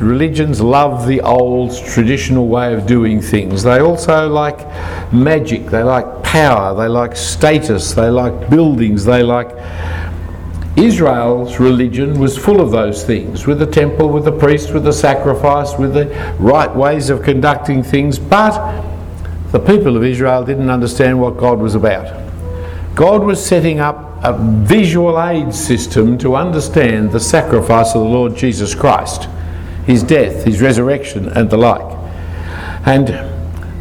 religions love the old traditional way of doing things. They also like magic, they like power, they like status, they like buildings, they like. Israel's religion was full of those things, with the temple, with the priest, with the sacrifice, with the right ways of conducting things, but the people of Israel didn't understand what God was about. God was setting up a visual aid system to understand the sacrifice of the Lord Jesus Christ, his death, his resurrection, and the like. And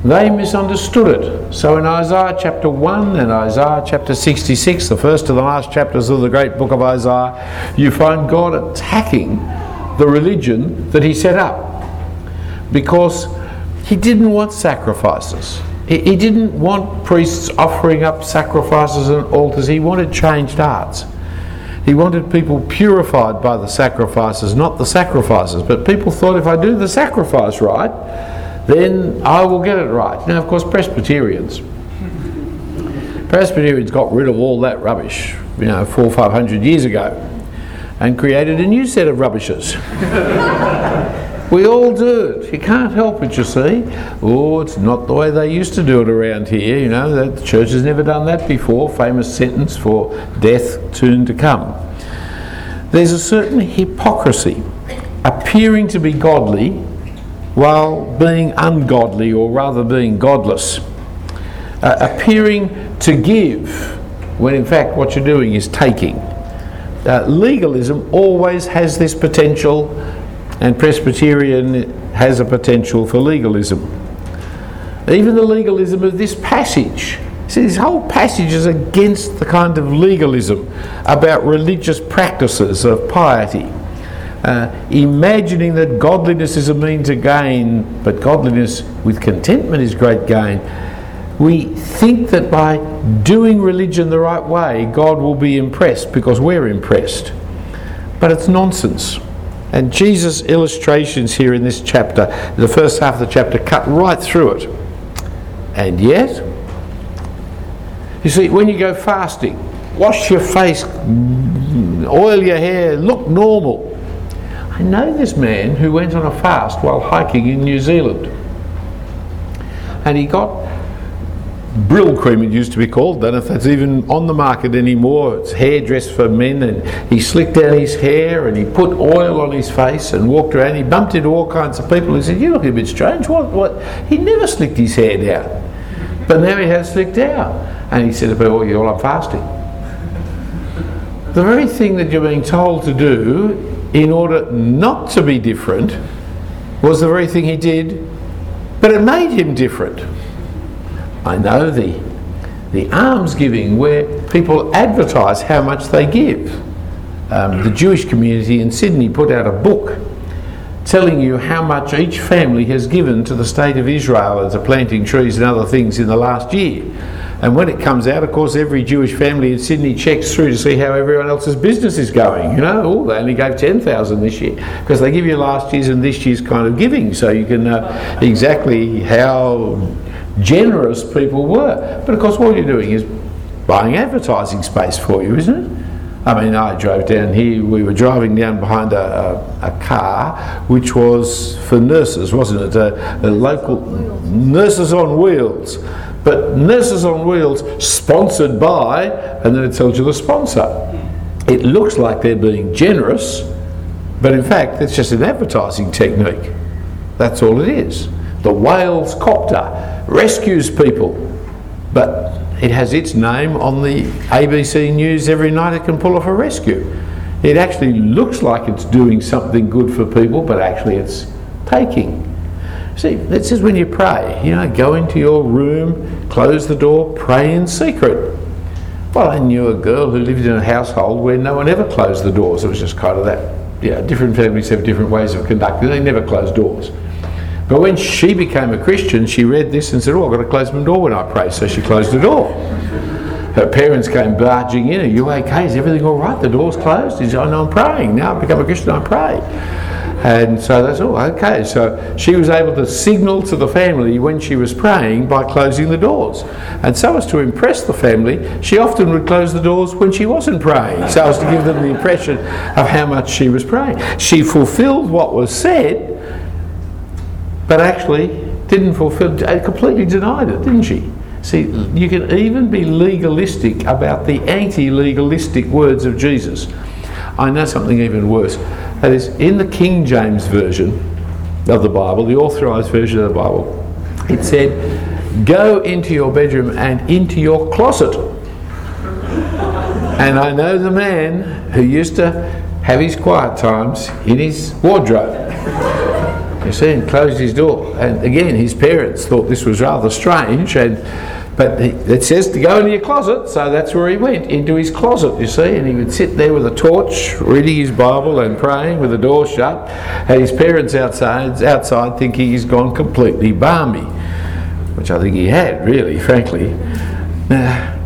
they misunderstood it. So in Isaiah chapter 1 and Isaiah chapter 66, the first and the last chapters of the great book of Isaiah, you find God attacking the religion that he set up because he didn't want sacrifices. He, didn't want priests offering up sacrifices and altars, he wanted changed hearts. He wanted people purified by the sacrifices, not the sacrifices. But people thought if I do the sacrifice right, then I will get it right. Now, of course, Presbyterians. Presbyterians got rid of all that rubbish, you know, four or five hundred years ago, and created a new set of rubbishes. We all do it. You can't help it, you see. Oh, it's not the way they used to do it around here. You know, the church has never done that before. Famous sentence for death soon to come. There's a certain hypocrisy, appearing to be godly while being ungodly, or rather being godless. Uh, appearing to give when in fact what you're doing is taking. Uh, legalism always has this potential and Presbyterian has a potential for legalism. Even the legalism of this passage. See, this whole passage is against the kind of legalism about religious practices of piety. Uh, imagining that godliness is a mean to gain, but godliness with contentment is great gain. We think that by doing religion the right way, God will be impressed because we're impressed. But it's nonsense. And Jesus' illustrations here in this chapter, the first half of the chapter, cut right through it. And yet, you see, when you go fasting, wash your face, oil your hair, look normal. I know this man who went on a fast while hiking in New Zealand. And he got Brylcreem it used to be called. Don't know if that's even on the market anymore. It's hairdress for men, and he slicked down his hair and he put oil on his face and walked around. He bumped into all kinds of people. He said, "You look a bit strange. What? What?" He never slicked his hair down, but now he has slicked out. And he said to people, "Well, I'm fasting." The very thing that you're being told to do in order not to be different was the very thing he did, but it made him different. I know the, the alms giving where people advertise how much they give. Um, the Jewish community in Sydney put out a book telling you how much each family has given to the state of Israel and to planting trees and other things in the last year. And when it comes out, of course, every Jewish family in Sydney checks through to see how everyone else's business is going. You know, oh, they only gave 10,000 this year because they give you last year's and this year's kind of giving, so you can know exactly how generous people were. But of course, all you're doing is buying advertising space for you, isn't it? I mean, I drove down here, we were driving down behind a, a, a car which was for nurses, wasn't it? A, a local nurses on wheels. But nurses on wheels sponsored by, and then it tells you the sponsor. It looks like they're being generous, but in fact, it's just an advertising technique. That's all it is. The Wales copter rescues people, but it has its name on the ABC News every night it can pull off a rescue. It actually looks like it's doing something good for people, but actually it's taking. See, it says when you pray, you know, go into your room, close the door, pray in secret. Well, I knew a girl who lived in a household where no one ever closed the doors. It was just kind of that. Yeah, different families have different ways of conducting. They never close doors. But when she became a Christian, she read this and said, Oh, I've got to close my door when I pray. So she closed the door. Her parents came barging in. Are you okay? Is everything all right? The door's closed. He said, Oh, no, I'm praying. Now I've become a Christian, I pray. And so that's all oh, okay. So she was able to signal to the family when she was praying by closing the doors. And so as to impress the family, she often would close the doors when she wasn't praying, so as to give them the impression of how much she was praying. She fulfilled what was said, but actually didn't fulfill, uh, completely denied it, didn't she? See, you can even be legalistic about the anti legalistic words of Jesus. I know something even worse. That is, in the King James Version of the Bible, the authorized version of the Bible, it said, Go into your bedroom and into your closet. And I know the man who used to have his quiet times in his wardrobe. You see, and closed his door. And again, his parents thought this was rather strange, and but it says to go into your closet, so that's where he went, into his closet, you see, and he would sit there with a torch, reading his Bible and praying with the door shut, and his parents outside, outside thinking he's gone completely balmy, which I think he had, really, frankly. Now,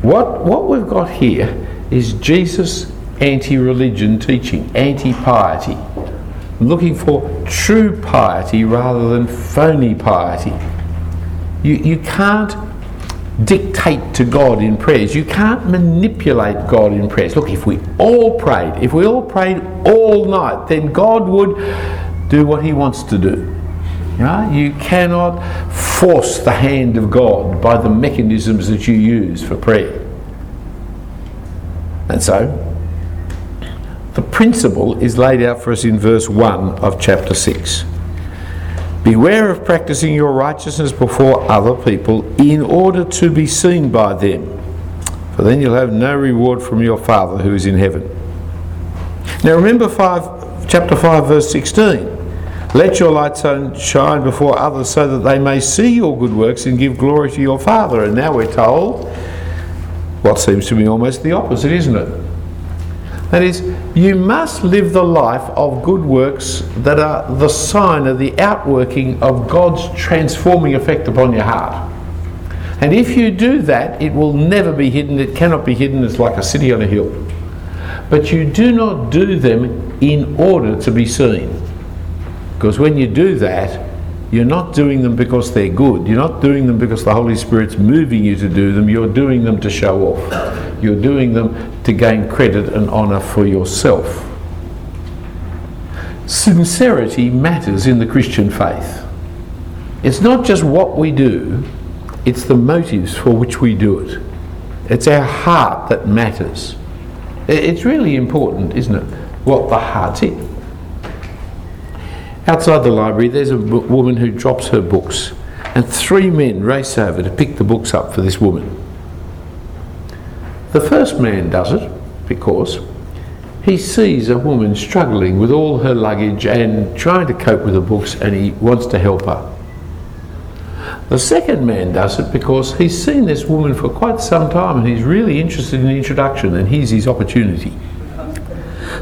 what, what we've got here is Jesus' anti religion teaching, anti piety, looking for true piety rather than phony piety. You, you can't dictate to God in prayers. You can't manipulate God in prayers. Look, if we all prayed, if we all prayed all night, then God would do what He wants to do. Right? You cannot force the hand of God by the mechanisms that you use for prayer. And so, the principle is laid out for us in verse 1 of chapter 6. Beware of practicing your righteousness before other people in order to be seen by them, for then you'll have no reward from your Father who is in heaven. Now remember five, chapter 5, verse 16. Let your light shine before others so that they may see your good works and give glory to your Father. And now we're told what seems to be almost the opposite, isn't it? That is, you must live the life of good works that are the sign of the outworking of God's transforming effect upon your heart. And if you do that, it will never be hidden. It cannot be hidden. It's like a city on a hill. But you do not do them in order to be seen. Because when you do that, you're not doing them because they're good. You're not doing them because the Holy Spirit's moving you to do them. You're doing them to show off. You're doing them to gain credit and honour for yourself. Sincerity matters in the Christian faith. It's not just what we do, it's the motives for which we do it. It's our heart that matters. It's really important, isn't it? What the heart's in. Outside the library, there's a woman who drops her books, and three men race over to pick the books up for this woman. The first man does it because he sees a woman struggling with all her luggage and trying to cope with the books, and he wants to help her. The second man does it because he's seen this woman for quite some time and he's really interested in the introduction, and here's his opportunity.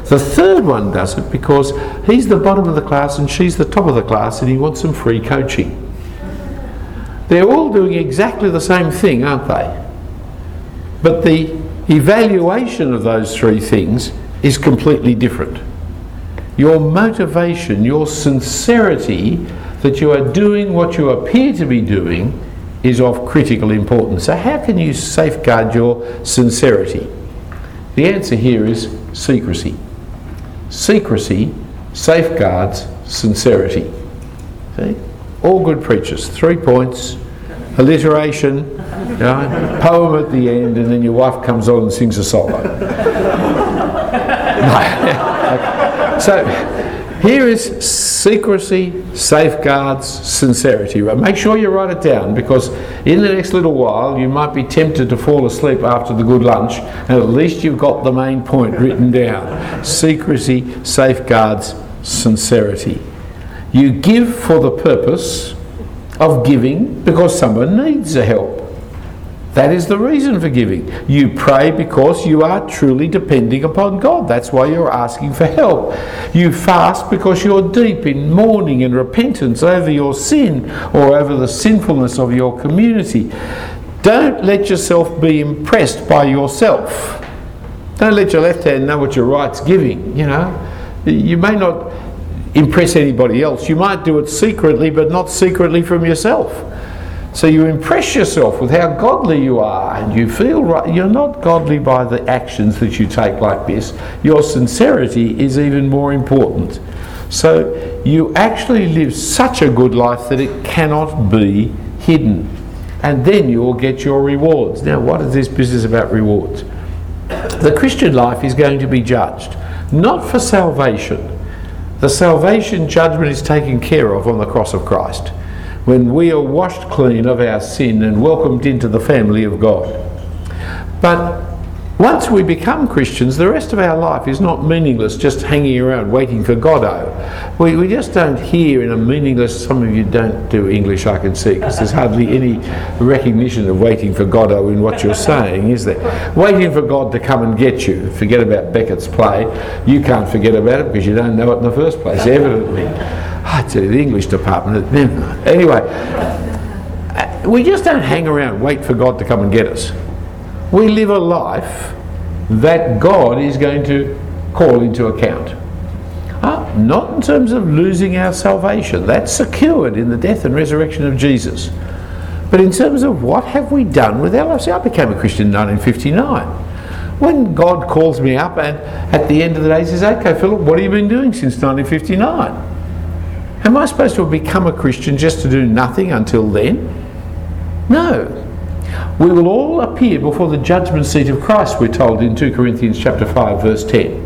The third one does it because he's the bottom of the class and she's the top of the class and he wants some free coaching. They're all doing exactly the same thing, aren't they? But the evaluation of those three things is completely different. Your motivation, your sincerity that you are doing what you appear to be doing is of critical importance. So, how can you safeguard your sincerity? The answer here is secrecy. Secrecy safeguards sincerity. See? All good preachers, three points, alliteration, you know, poem at the end, and then your wife comes on and sings a solo. so here is secrecy safeguards sincerity. Make sure you write it down because in the next little while you might be tempted to fall asleep after the good lunch, and at least you've got the main point written down. Secrecy safeguards sincerity. You give for the purpose of giving because someone needs the help. That is the reason for giving. You pray because you are truly depending upon God. That's why you're asking for help. You fast because you're deep in mourning and repentance over your sin or over the sinfulness of your community. Don't let yourself be impressed by yourself. Don't let your left hand know what your right's giving, you know. You may not impress anybody else. You might do it secretly, but not secretly from yourself. So you impress yourself with how godly you are, and you feel right. You're not godly by the actions that you take like this. Your sincerity is even more important. So you actually live such a good life that it cannot be hidden. And then you will get your rewards. Now, what is this business about rewards? The Christian life is going to be judged, not for salvation. The salvation judgment is taken care of on the cross of Christ when we are washed clean of our sin and welcomed into the family of God. But once we become Christians, the rest of our life is not meaningless, just hanging around waiting for Godot. We, we just don't hear in a meaningless, some of you don't do English, I can see, because there's hardly any recognition of waiting for Godot in what you're saying, is there? Waiting for God to come and get you. Forget about Beckett's play. You can't forget about it because you don't know it in the first place, evidently. I tell you, the English department, never mind. Anyway, uh, we just don't hang around wait for God to come and get us. We live a life that God is going to call into account. Uh, not in terms of losing our salvation, that's secured in the death and resurrection of Jesus. But in terms of what have we done with our lives? See, I became a Christian in 1959. When God calls me up and at the end of the day says, Okay, Philip, what have you been doing since 1959? Am I supposed to have become a Christian just to do nothing until then? No. We will all appear before the judgment seat of Christ, we're told in 2 Corinthians chapter 5, verse 10.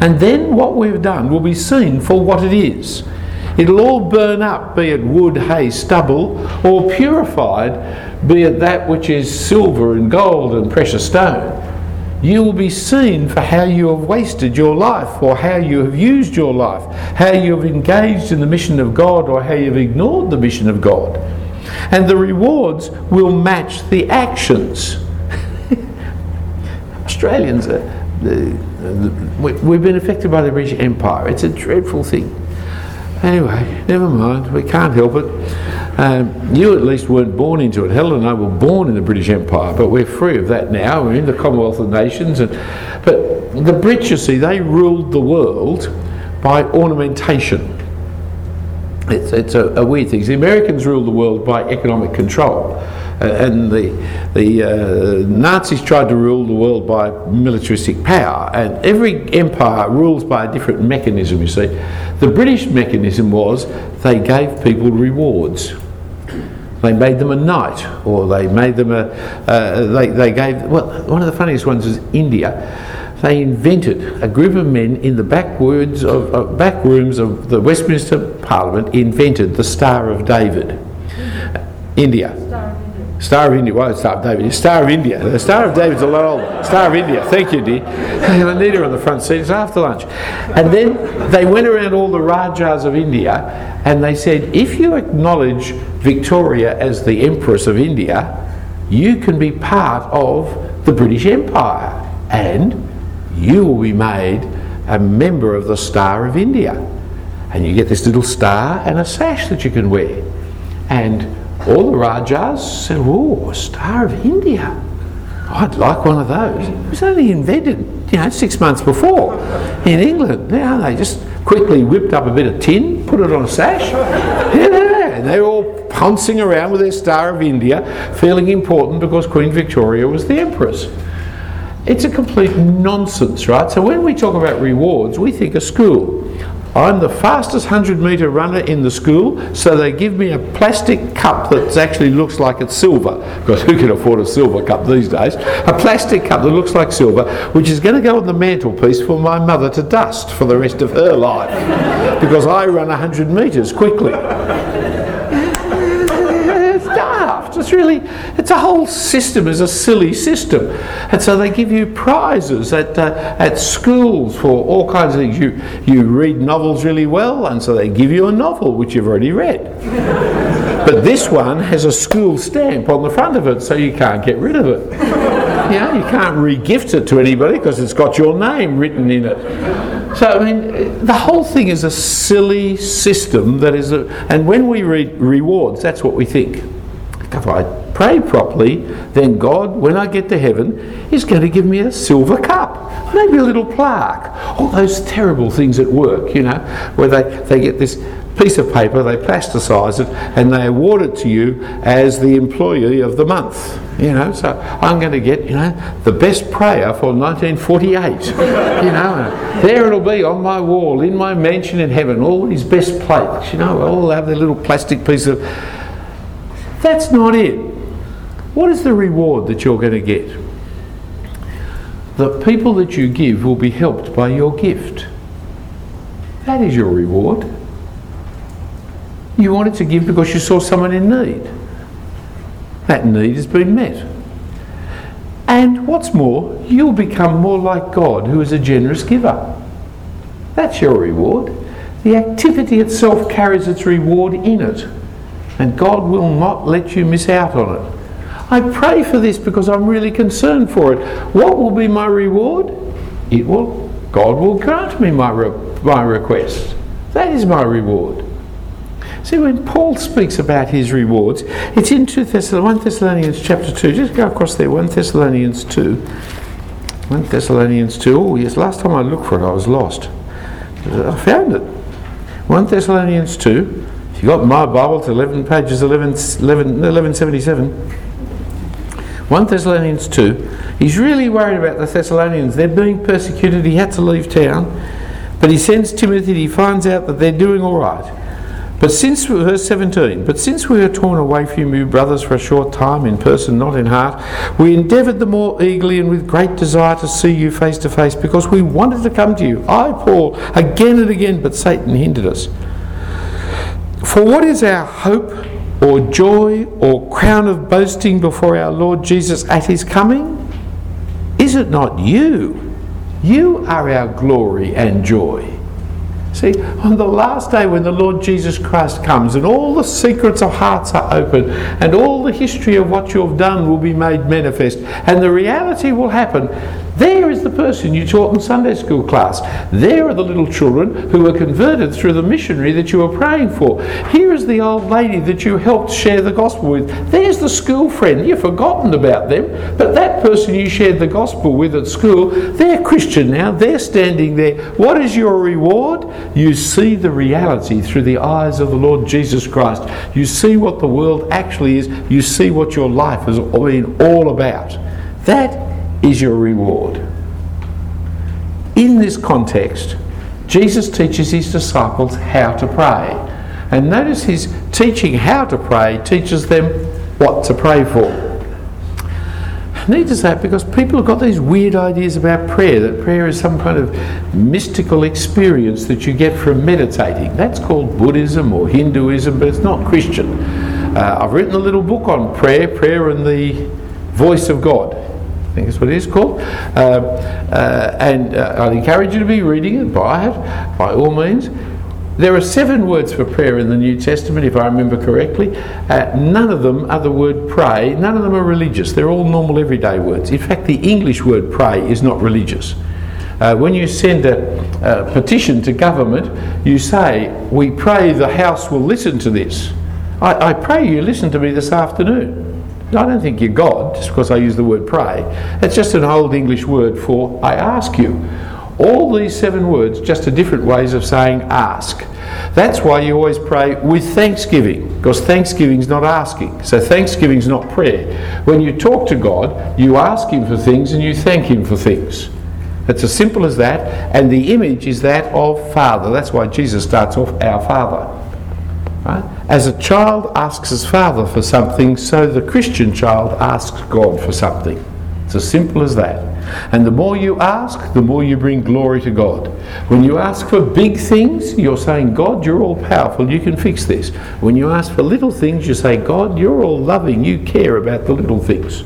And then what we've done will be seen for what it is. It'll all burn up, be it wood, hay, stubble, or purified, be it that which is silver and gold and precious stone you will be seen for how you have wasted your life or how you have used your life, how you have engaged in the mission of God or how you've ignored the mission of God. And the rewards will match the actions. Australians, are, we've been affected by the British Empire. It's a dreadful thing. Anyway, never mind, we can't help it. Um, you at least weren't born into it. Helen and I were born in the British Empire, but we're free of that now. We're in the Commonwealth of Nations. And, but the British, you see, they ruled the world by ornamentation. It's, it's a, a weird thing. The Americans ruled the world by economic control. Uh, and the, the uh, Nazis tried to rule the world by militaristic power. And every empire rules by a different mechanism, you see. The British mechanism was they gave people rewards. They made them a knight, or they made them a. Uh, they, they gave. Well, one of the funniest ones was India. They invented a group of men in the backwoods of, uh, back rooms of the Westminster Parliament invented the Star of David. India. Star of India. Well, Star of David. Star of India. The Star of David's a lot older. Star of India. Thank you, dear. I need her on the front seat. It's after lunch. And then they went around all the Rajas of India and they said, if you acknowledge Victoria as the Empress of India, you can be part of the British Empire and you will be made a member of the Star of India. And you get this little star and a sash that you can wear. And all the Rajas said, Oh, Star of India. I'd like one of those. It was only invented, you know, six months before in England. Now they just quickly whipped up a bit of tin, put it on a sash. Yeah, and they're all pouncing around with their Star of India, feeling important because Queen Victoria was the Empress. It's a complete nonsense, right? So when we talk about rewards, we think of school. I'm the fastest 100 metre runner in the school, so they give me a plastic cup that actually looks like it's silver, because who can afford a silver cup these days? A plastic cup that looks like silver, which is going to go on the mantelpiece for my mother to dust for the rest of her life, because I run 100 metres quickly. It's really, it's a whole system is a silly system. And so they give you prizes at, uh, at schools for all kinds of things. You, you read novels really well, and so they give you a novel which you've already read. but this one has a school stamp on the front of it, so you can't get rid of it. know, you can't re-gift it to anybody because it's got your name written in it. So, I mean, the whole thing is a silly system that is, a, and when we read rewards, that's what we think if I pray properly, then God, when I get to heaven, is going to give me a silver cup, maybe a little plaque. All those terrible things at work, you know, where they, they get this piece of paper, they plasticise it, and they award it to you as the employee of the month. You know, so I'm going to get, you know, the best prayer for 1948. you know, there it'll be on my wall in my mansion in heaven, all these best plates. You know, all have their little plastic piece of. That's not it. What is the reward that you're going to get? The people that you give will be helped by your gift. That is your reward. You wanted to give because you saw someone in need. That need has been met. And what's more, you'll become more like God, who is a generous giver. That's your reward. The activity itself carries its reward in it, and God will not let you miss out on it. I pray for this because I'm really concerned for it. What will be my reward? It will. God will grant me my, re- my request. That is my reward. See, when Paul speaks about his rewards, it's in 2 Thessalonians, 1 Thessalonians chapter 2. Just go across there, 1 Thessalonians 2. 1 Thessalonians 2. Oh, yes, last time I looked for it, I was lost. I found it. 1 Thessalonians 2. You've got my Bible, it's 11 pages, 11, 11, 1177. 1 Thessalonians 2. He's really worried about the Thessalonians. They're being persecuted. He had to leave town. But he sends Timothy. He finds out that they're doing all right. But since, verse 17, but since we were torn away from you, brothers, for a short time, in person, not in heart, we endeavoured the more eagerly and with great desire to see you face to face, because we wanted to come to you. I, Paul, again and again, but Satan hindered us. For what is our hope, or joy, or crown of boasting before our Lord Jesus at his coming? Is it not you? You are our glory and joy. See, on the last day when the Lord Jesus Christ comes and all the secrets of hearts are open and all the history of what you've done will be made manifest and the reality will happen, there is the person you taught in Sunday school class. There are the little children who were converted through the missionary that you were praying for. Here is the old lady that you helped share the gospel with. There's the school friend. You've forgotten about them, but that person you shared the gospel with at school, they're Christian now. They're standing there. What is your reward? You see the reality through the eyes of the Lord Jesus Christ. You see what the world actually is. You see what your life has been all about. That is your reward. In this context, Jesus teaches his disciples how to pray. And notice his teaching how to pray teaches them what to pray for. I need to say it because people have got these weird ideas about prayer, that prayer is some kind of mystical experience that you get from meditating. That's called Buddhism or Hinduism, but it's not Christian. Uh, I've written a little book on prayer, prayer and the voice of God. I think that's what it is called. Uh, uh, and uh, I'd encourage you to be reading it, buy it, by all means. There are seven words for prayer in the New Testament, if I remember correctly. Uh, none of them are the word pray, none of them are religious. They're all normal everyday words. In fact, the English word pray is not religious. Uh, when you send a, a, petition to government, you say, We pray the House will listen to this. I, I pray you listen to me this afternoon. I don't think you're God just because I use the word pray. It's just an old English word for I ask you. All these seven words, just are different ways of saying ask. That's why you always pray with thanksgiving, because thanksgiving is not asking. So thanksgiving is not prayer. When you talk to God, you ask Him for things and you thank Him for things. It's as simple as that, and the image is that of Father. That's why Jesus starts off our Father. Right? As a child asks his father for something, so the Christian child asks God for something. It's as simple as that. And the more you ask, the more you bring glory to God. When you ask for big things, you're saying, God, you're all powerful, you can fix this. When you ask for little things, you say, God, you're all loving, you care about the little things.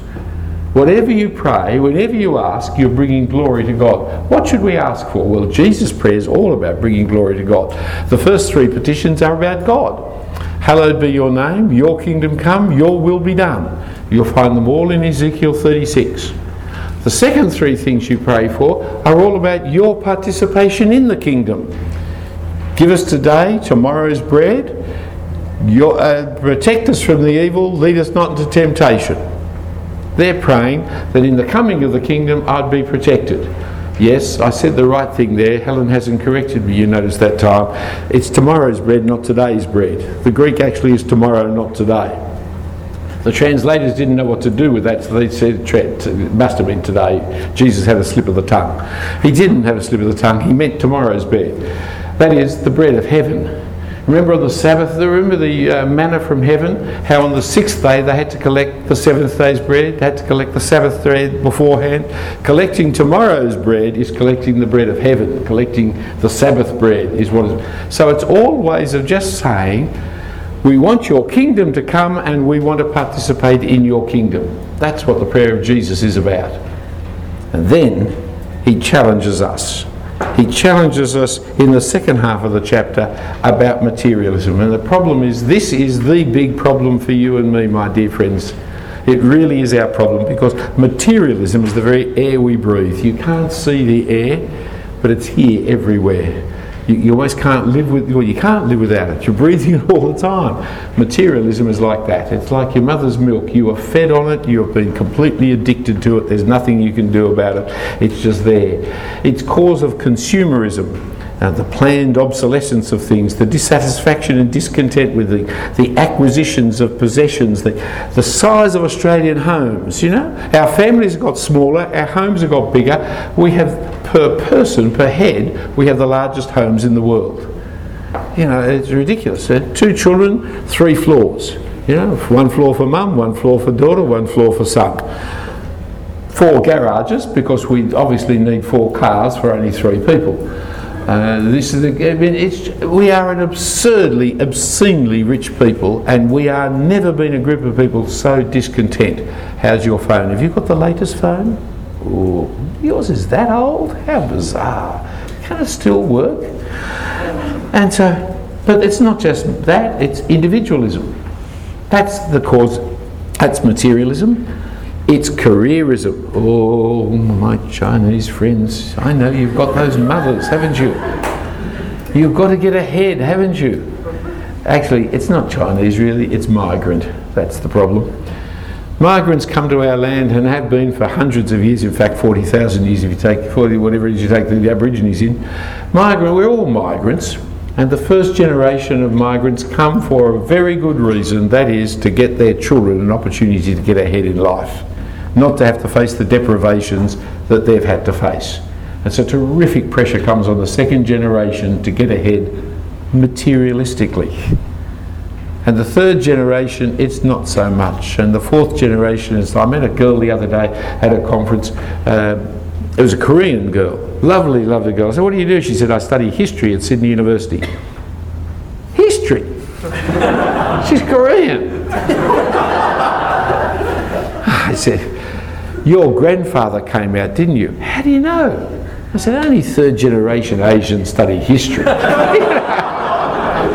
Whatever you pray, whenever you ask, you're bringing glory to God. What should we ask for? Well, Jesus' prayer is all about bringing glory to God. The first three petitions are about God. Hallowed be your name, your kingdom come, your will be done. You'll find them all in Ezekiel 36. The second three things you pray for are all about your participation in the kingdom. Give us today tomorrow's bread. Your, uh, protect us from the evil, lead us not into temptation. They're praying that in the coming of the kingdom I'd be protected. Yes, I said the right thing there. Helen hasn't corrected me, you noticed that time. It's tomorrow's bread, not today's bread. The Greek actually is tomorrow, not today. The translators didn't know what to do with that, so they said it must have been today. Jesus had a slip of the tongue. He didn't have a slip of the tongue, he meant tomorrow's bread. That is the bread of heaven. Remember on the Sabbath, remember the uh, manna from heaven? How on the sixth day they had to collect the seventh day's bread, they had to collect the Sabbath bread beforehand. Collecting tomorrow's bread is collecting the bread of heaven. Collecting the Sabbath bread is what is. So it's all ways of just saying, we want your kingdom to come and we want to participate in your kingdom. That's what the prayer of Jesus is about. And then he challenges us he challenges us in the second half of the chapter about materialism. And the problem is this is the big problem for you and me, my dear friends. It really is our problem because materialism is the very air we breathe. You can't see the air, but it's here everywhere. You, you always can't live with, well, you can't live without it. You're breathing it all the time. Materialism is like that. It's like your mother's milk. You are fed on it. You have been completely addicted to it. There's nothing you can do about it. It's just there. It's cause of consumerism. Uh, the planned obsolescence of things, the dissatisfaction and discontent with the, the acquisitions of possessions, the, the size of Australian homes. You know, our families have got smaller, our homes have got bigger. We have per person, per head, we have the largest homes in the world. You know, it's ridiculous. Uh, two children, three floors. You know, one floor for mum, one floor for daughter, one floor for son. Four garages because we obviously need four cars for only three people. Uh, this is mean, we are an absurdly, obscenely rich people, and we are never been a group of people so discontent. How's your phone? Have you got the latest phone? Ooh, yours is that old? How bizarre. Can it still work? And so, but it's not just that, it's individualism. That's the cause, that's materialism. It's careerism. Oh, my Chinese friends, I know you've got those mothers, haven't you? You've got to get ahead, haven't you? Actually, it's not Chinese really, it's migrant. That's the problem. Migrants come to our land and have been for hundreds of years, in fact 40,000 years if you take 40, whatever it is you take the Aborigines in. Migrant, we're all migrants, and the first generation of migrants come for a very good reason, that is to get their children an opportunity to get ahead in life, not to have to face the deprivations that they've had to face. And so terrific pressure comes on the second generation to get ahead materialistically. And the third generation, it's not so much. And the fourth generation is, I met a girl the other day at a conference. Uh, it was a Korean girl, lovely, lovely girl. I said, What do you do? She said, I study history at Sydney University. History? She's Korean. I said, Your grandfather came out, didn't you? How do you know? I said, Only third generation Asians study history.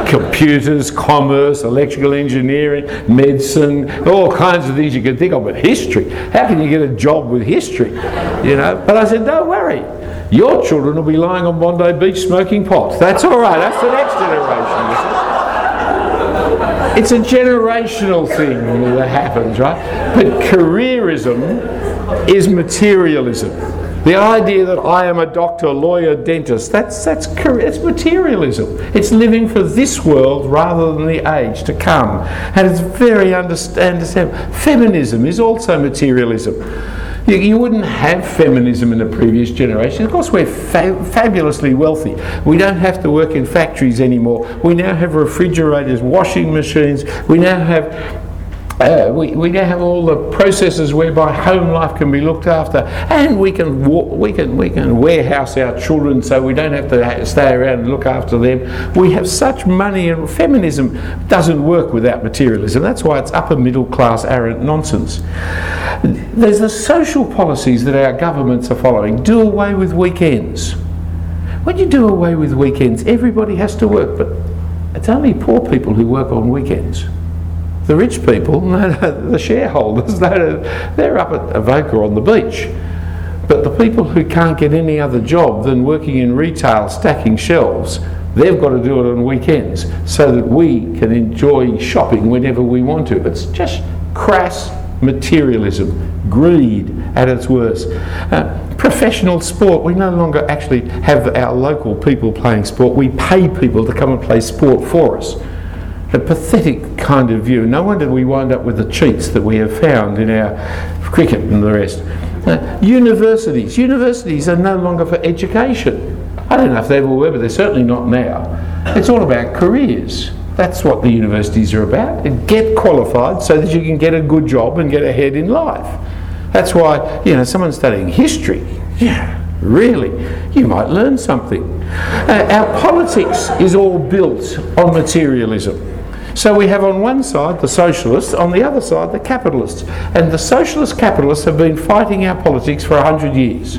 computers, commerce, electrical engineering, medicine, all kinds of things you can think of, but history. How can you get a job with history? You know? But I said, don't worry. Your children will be lying on Bondi Beach smoking pot. That's all right. That's the next generation. It's a generational thing that happens, right? But careerism is materialism. The idea that I am a doctor, lawyer, dentist, that's, that's, it's materialism. It's living for this world rather than the age to come. And it's very understandable. Feminism is also materialism. You, you, wouldn't have feminism in the previous generation. Of course, we're fa- fabulously wealthy. We don't have to work in factories anymore. We now have refrigerators, washing machines. We now have uh, we, we now have all the processes whereby home life can be looked after, and we can we can we can warehouse our children so we don't have to stay around and look after them. We have such money, and feminism doesn't work without materialism. That's why it's upper middle class arrant nonsense. There's the social policies that our governments are following. Do away with weekends. When you do away with weekends, everybody has to work, but it's only poor people who work on weekends. The rich people, the shareholders, they're up at Avoca on the beach. But the people who can't get any other job than working in retail stacking shelves, They've got to do it on weekends so that we can enjoy shopping whenever we want to. It's just crass materialism, greed at its worst. Uh, professional sport, we no longer actually have our local people playing sport, we pay people to come and play sport for us. A pathetic kind of view. No wonder we wind up with the cheats that we have found in our cricket and the rest. Uh, universities. Universities are no longer for education. I don't know if they ever were, but they're certainly not now. It's all about careers. That's what the universities are about. Get qualified so that you can get a good job and get ahead in life. That's why, you know, someone studying history, yeah, really, you might learn something. Uh, our politics is all built on materialism. So we have on one side the socialists, on the other side the capitalists. And the socialist capitalists have been fighting our politics for a hundred years,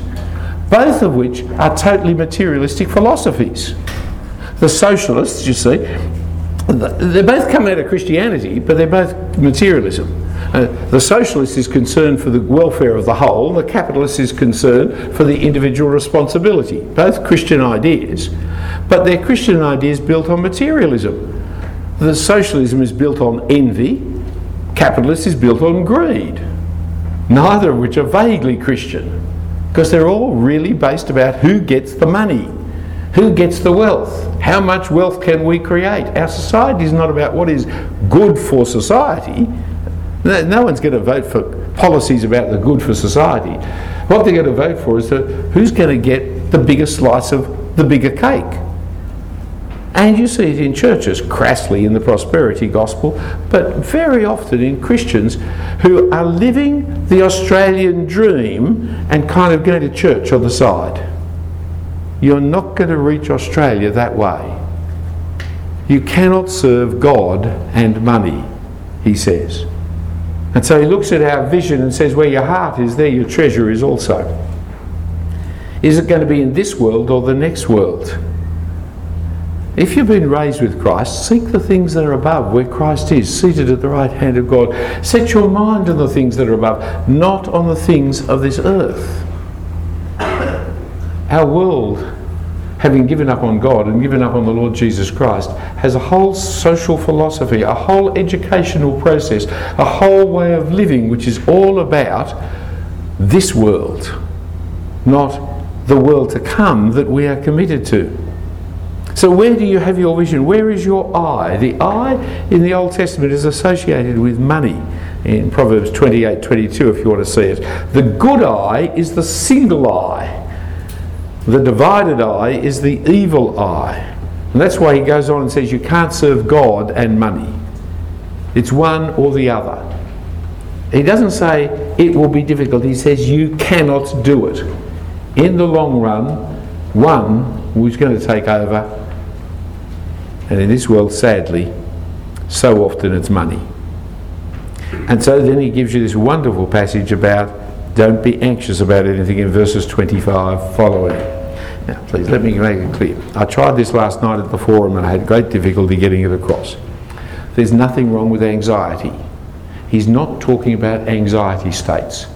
both of which are totally materialistic philosophies. The socialists, you see, they both come out of Christianity, but they're both materialism. Uh, the socialist is concerned for the welfare of the whole, the capitalist is concerned for the individual responsibility. Both Christian ideas, but they're Christian ideas built on materialism. The socialism is built on envy, capitalist is built on greed, neither of which are vaguely Christian, because they're all really based about who gets the money. Who gets the wealth? How much wealth can we create? Our society is not about what is good for society. No, no one's going to vote for policies about the good for society. What they're going to vote for is the, who's going to get the biggest slice of the bigger cake. And you see it in churches, crassly in the prosperity gospel, but very often in Christians who are living the Australian dream and kind of going to church on the side. You're not going to reach Australia that way. You cannot serve God and money, he says. And so he looks at our vision and says, Where your heart is, there your treasure is also. Is it going to be in this world or the next world? If you've been raised with Christ, seek the things that are above, where Christ is, seated at the right hand of God. Set your mind on the things that are above, not on the things of this earth. Our world, having given up on God and given up on the Lord Jesus Christ, has a whole social philosophy, a whole educational process, a whole way of living which is all about this world, not the world to come that we are committed to. So, where do you have your vision? Where is your eye? The eye in the Old Testament is associated with money in Proverbs 28 22, if you want to see it. The good eye is the single eye. The divided eye is the evil eye. And that's why he goes on and says you can't serve God and money. It's one or the other. He doesn't say it will be difficult, he says you cannot do it. In the long run, one who's going to take over. And in this world, sadly, so often it's money. And so then he gives you this wonderful passage about don't be anxious about anything in verses 25 following. Now, please let me make it clear. I tried this last night at the forum and I had great difficulty getting it across. There's nothing wrong with anxiety. He's not talking about anxiety states.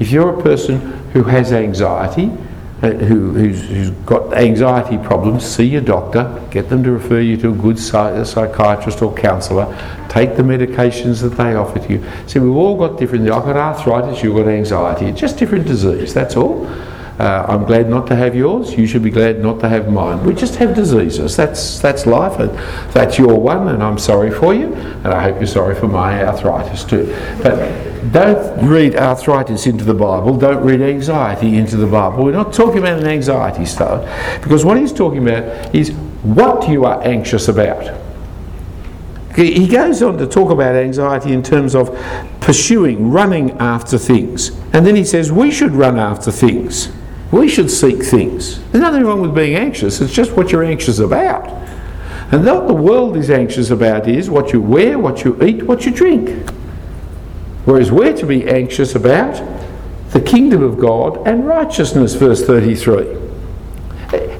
If you're a person who has anxiety, who, who's, who's got anxiety problems, see your doctor, get them to refer you to a good psych- psychiatrist or counsellor, take the medications that they offer to you. See, we've all got different, I've got arthritis, you've got anxiety, it's just different disease, that's all. Uh, I'm glad not to have yours. You should be glad not to have mine. We just have diseases. That's that's life, and that's your one. And I'm sorry for you, and I hope you're sorry for my arthritis too. But don't read arthritis into the Bible. Don't read anxiety into the Bible. We're not talking about an anxiety stuff, because what he's talking about is what you are anxious about. He goes on to talk about anxiety in terms of pursuing, running after things. And then he says we should run after things. We should seek things. There's nothing wrong with being anxious, it's just what you're anxious about. And what the world is anxious about is what you wear, what you eat, what you drink. Whereas we're to be anxious about the kingdom of God and righteousness, verse 33.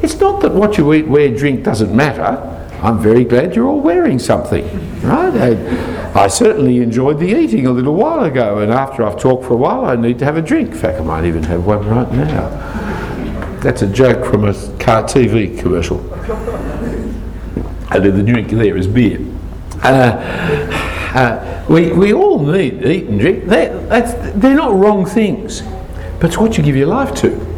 It's not that what you eat, wear, drink doesn't matter. I'm very glad you're all wearing something, right? I certainly enjoyed the eating a little while ago, and after I've talked for a while, I need to have a drink. In fact, I might even have one right now. That's a joke from a car TV commercial. and the drink there is beer. Uh, uh, we, we all need to eat and drink. They're, they're not wrong things, but it's what you give your life to.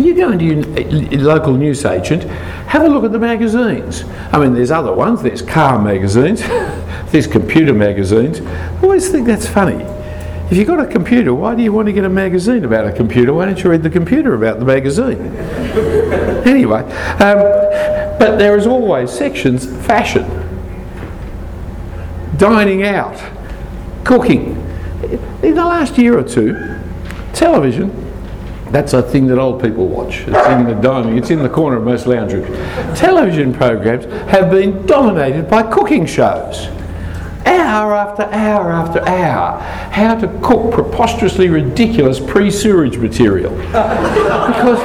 You go into your local newsagent, have a look at the magazines. I mean, there's other ones. There's car magazines, there's computer magazines. I always think that's funny. If you've got a computer, why do you want to get a magazine about a computer? Why don't you read the computer about the magazine? anyway, um, but there is always sections fashion, dining out, cooking. In the last year or two, television that's a thing that old people watch. It's in the dining, it's in the corner of most lounge rooms. Television programs have been dominated by cooking shows. Hour after hour after hour, how to cook preposterously ridiculous pre sewage material. because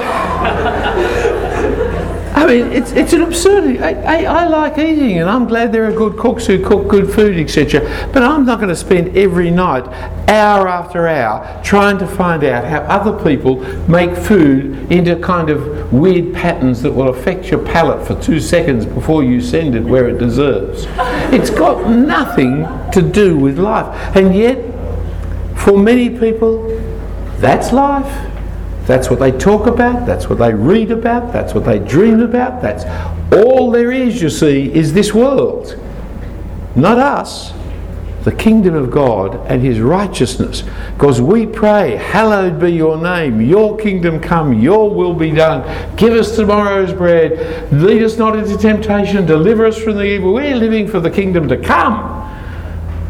I mean, it's, it's an absurdity. I, I, I, like eating, and I'm glad there are good cooks who cook good food, etc. But I'm not going to spend every night, hour after hour, trying to find out how other people make food into kind of weird patterns that will affect your palate for two seconds before you send it where it deserves. It's got nothing to do with life. And yet, for many people, that's life. That's what they talk about, that's what they read about, that's what they dream about, that's all there is, you see, is this world. Not us, the kingdom of God and his righteousness. Because we pray, Hallowed be your name, your kingdom come, your will be done. Give us tomorrow's bread. Lead us not into temptation, deliver us from the evil. We're living for the kingdom to come,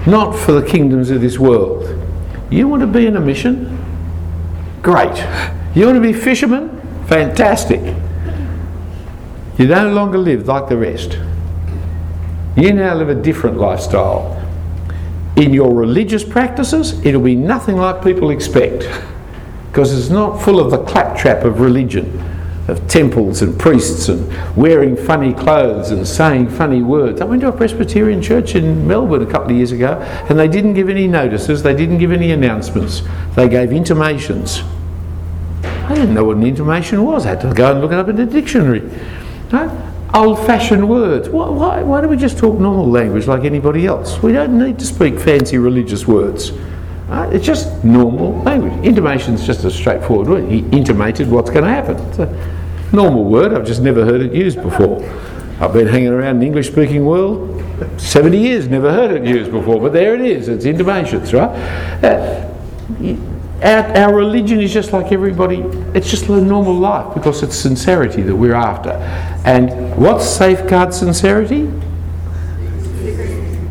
not for the kingdoms of this world. You want to be in a mission? Great. You want to be fishermen? Fantastic. You no longer live like the rest. You now live a different lifestyle. In your religious practices, it'll be nothing like people expect because it's not full of the claptrap of religion, of temples and priests and wearing funny clothes and saying funny words. I went to a Presbyterian church in Melbourne a couple of years ago and they didn't give any notices, they didn't give any announcements, they gave intimations. I didn't know what an intimation was. I had to go and look it up in the dictionary. No? Old-fashioned words. Why, why, why don't we just talk normal language like anybody else? We don't need to speak fancy religious words. Right? It's just normal language. Intimation is just a straightforward word. He intimated what's going to happen. It's a normal word. I've just never heard it used before. I've been hanging around the English-speaking world 70 years, never heard it used before, but there it is. It's intimations, right? Uh, our, our religion is just like everybody, it's just a normal life because it's sincerity that we're after. And what safeguards sincerity?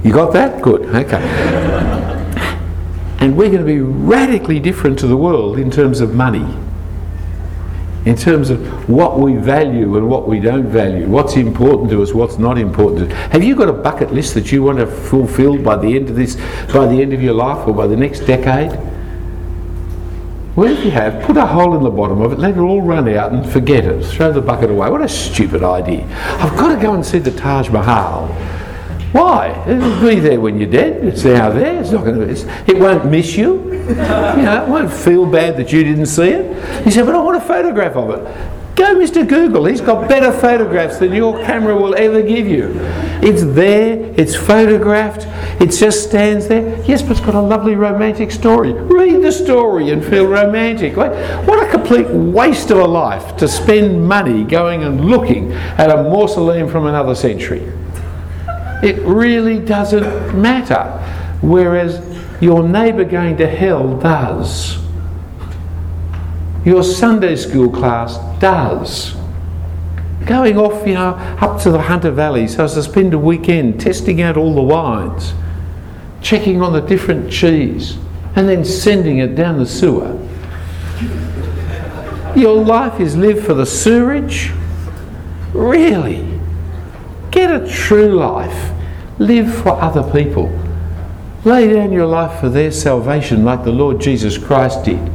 You got that? Good, okay. and we're going to be radically different to the world in terms of money, in terms of what we value and what we don't value, what's important to us, what's not important to us. Have you got a bucket list that you want to fulfill by the end of this, by the end of your life or by the next decade? Well, if you have, put a hole in the bottom of it, let it all run out and forget it. Throw the bucket away. What a stupid idea. I've got to go and see the Taj Mahal. Why? It'll be there when you're dead. It's now there. It's not going to. it won't miss you. You know, it won't feel bad that you didn't see it. He said, "But I want a photograph of it." Go, Mr. Google. He's got better photographs than your camera will ever give you. It's there, it's photographed, it just stands there. Yes, but it's got a lovely romantic story. Read the story and feel romantic. What a complete waste of a life to spend money going and looking at a mausoleum from another century. It really doesn't matter. Whereas your neighbour going to hell does. Your Sunday school class does. Going off, you know, up to the Hunter Valley so as to spend a weekend testing out all the wines, checking on the different cheese, and then sending it down the sewer. Your life is lived for the sewerage? Really? Get a true life. Live for other people. Lay down your life for their salvation like the Lord Jesus Christ did.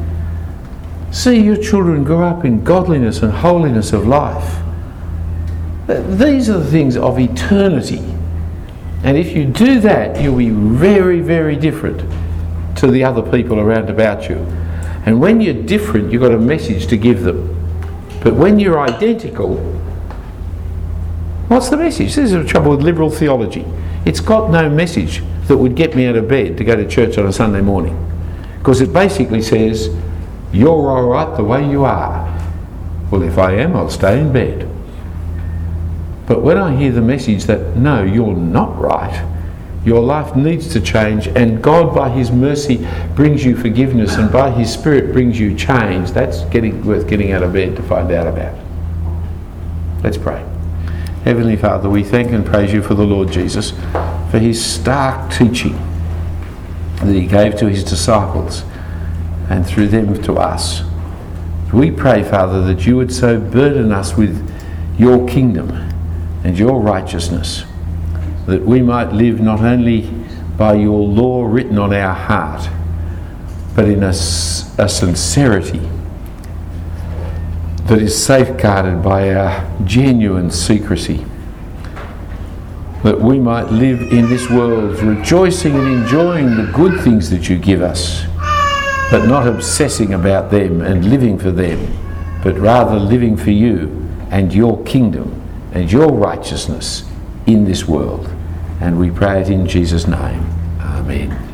See your children grow up in godliness and holiness of life. These are the things of eternity. And if you do that, you'll be very, very different to the other people around about you. And when you're different, you've got a message to give them. But when you're identical, What's the message? This is the trouble with liberal theology. It's got no message that would get me out of bed to go to church on a Sunday morning. Because it basically says, you're all right the way you are. Well, if I am, I'll stay in bed. But when I hear the message that, no, you're not right, your life needs to change, and God, by His mercy, brings you forgiveness, and by His Spirit brings you change, that's getting, worth getting out of bed to find out about. Let's pray. Heavenly Father, we thank and praise you for the Lord Jesus, for his stark teaching that he gave to his disciples and through them to us. We pray, Father, that you would so burden us with your kingdom and your righteousness that we might live not only by your law written on our heart, but in a, a sincerity that is safeguarded by our genuine secrecy. That we might live in this world rejoicing and enjoying the good things that you give us, but not obsessing about them and living for them, but rather living for you and your kingdom and your righteousness in this world. And we pray it in Jesus' name. Amen.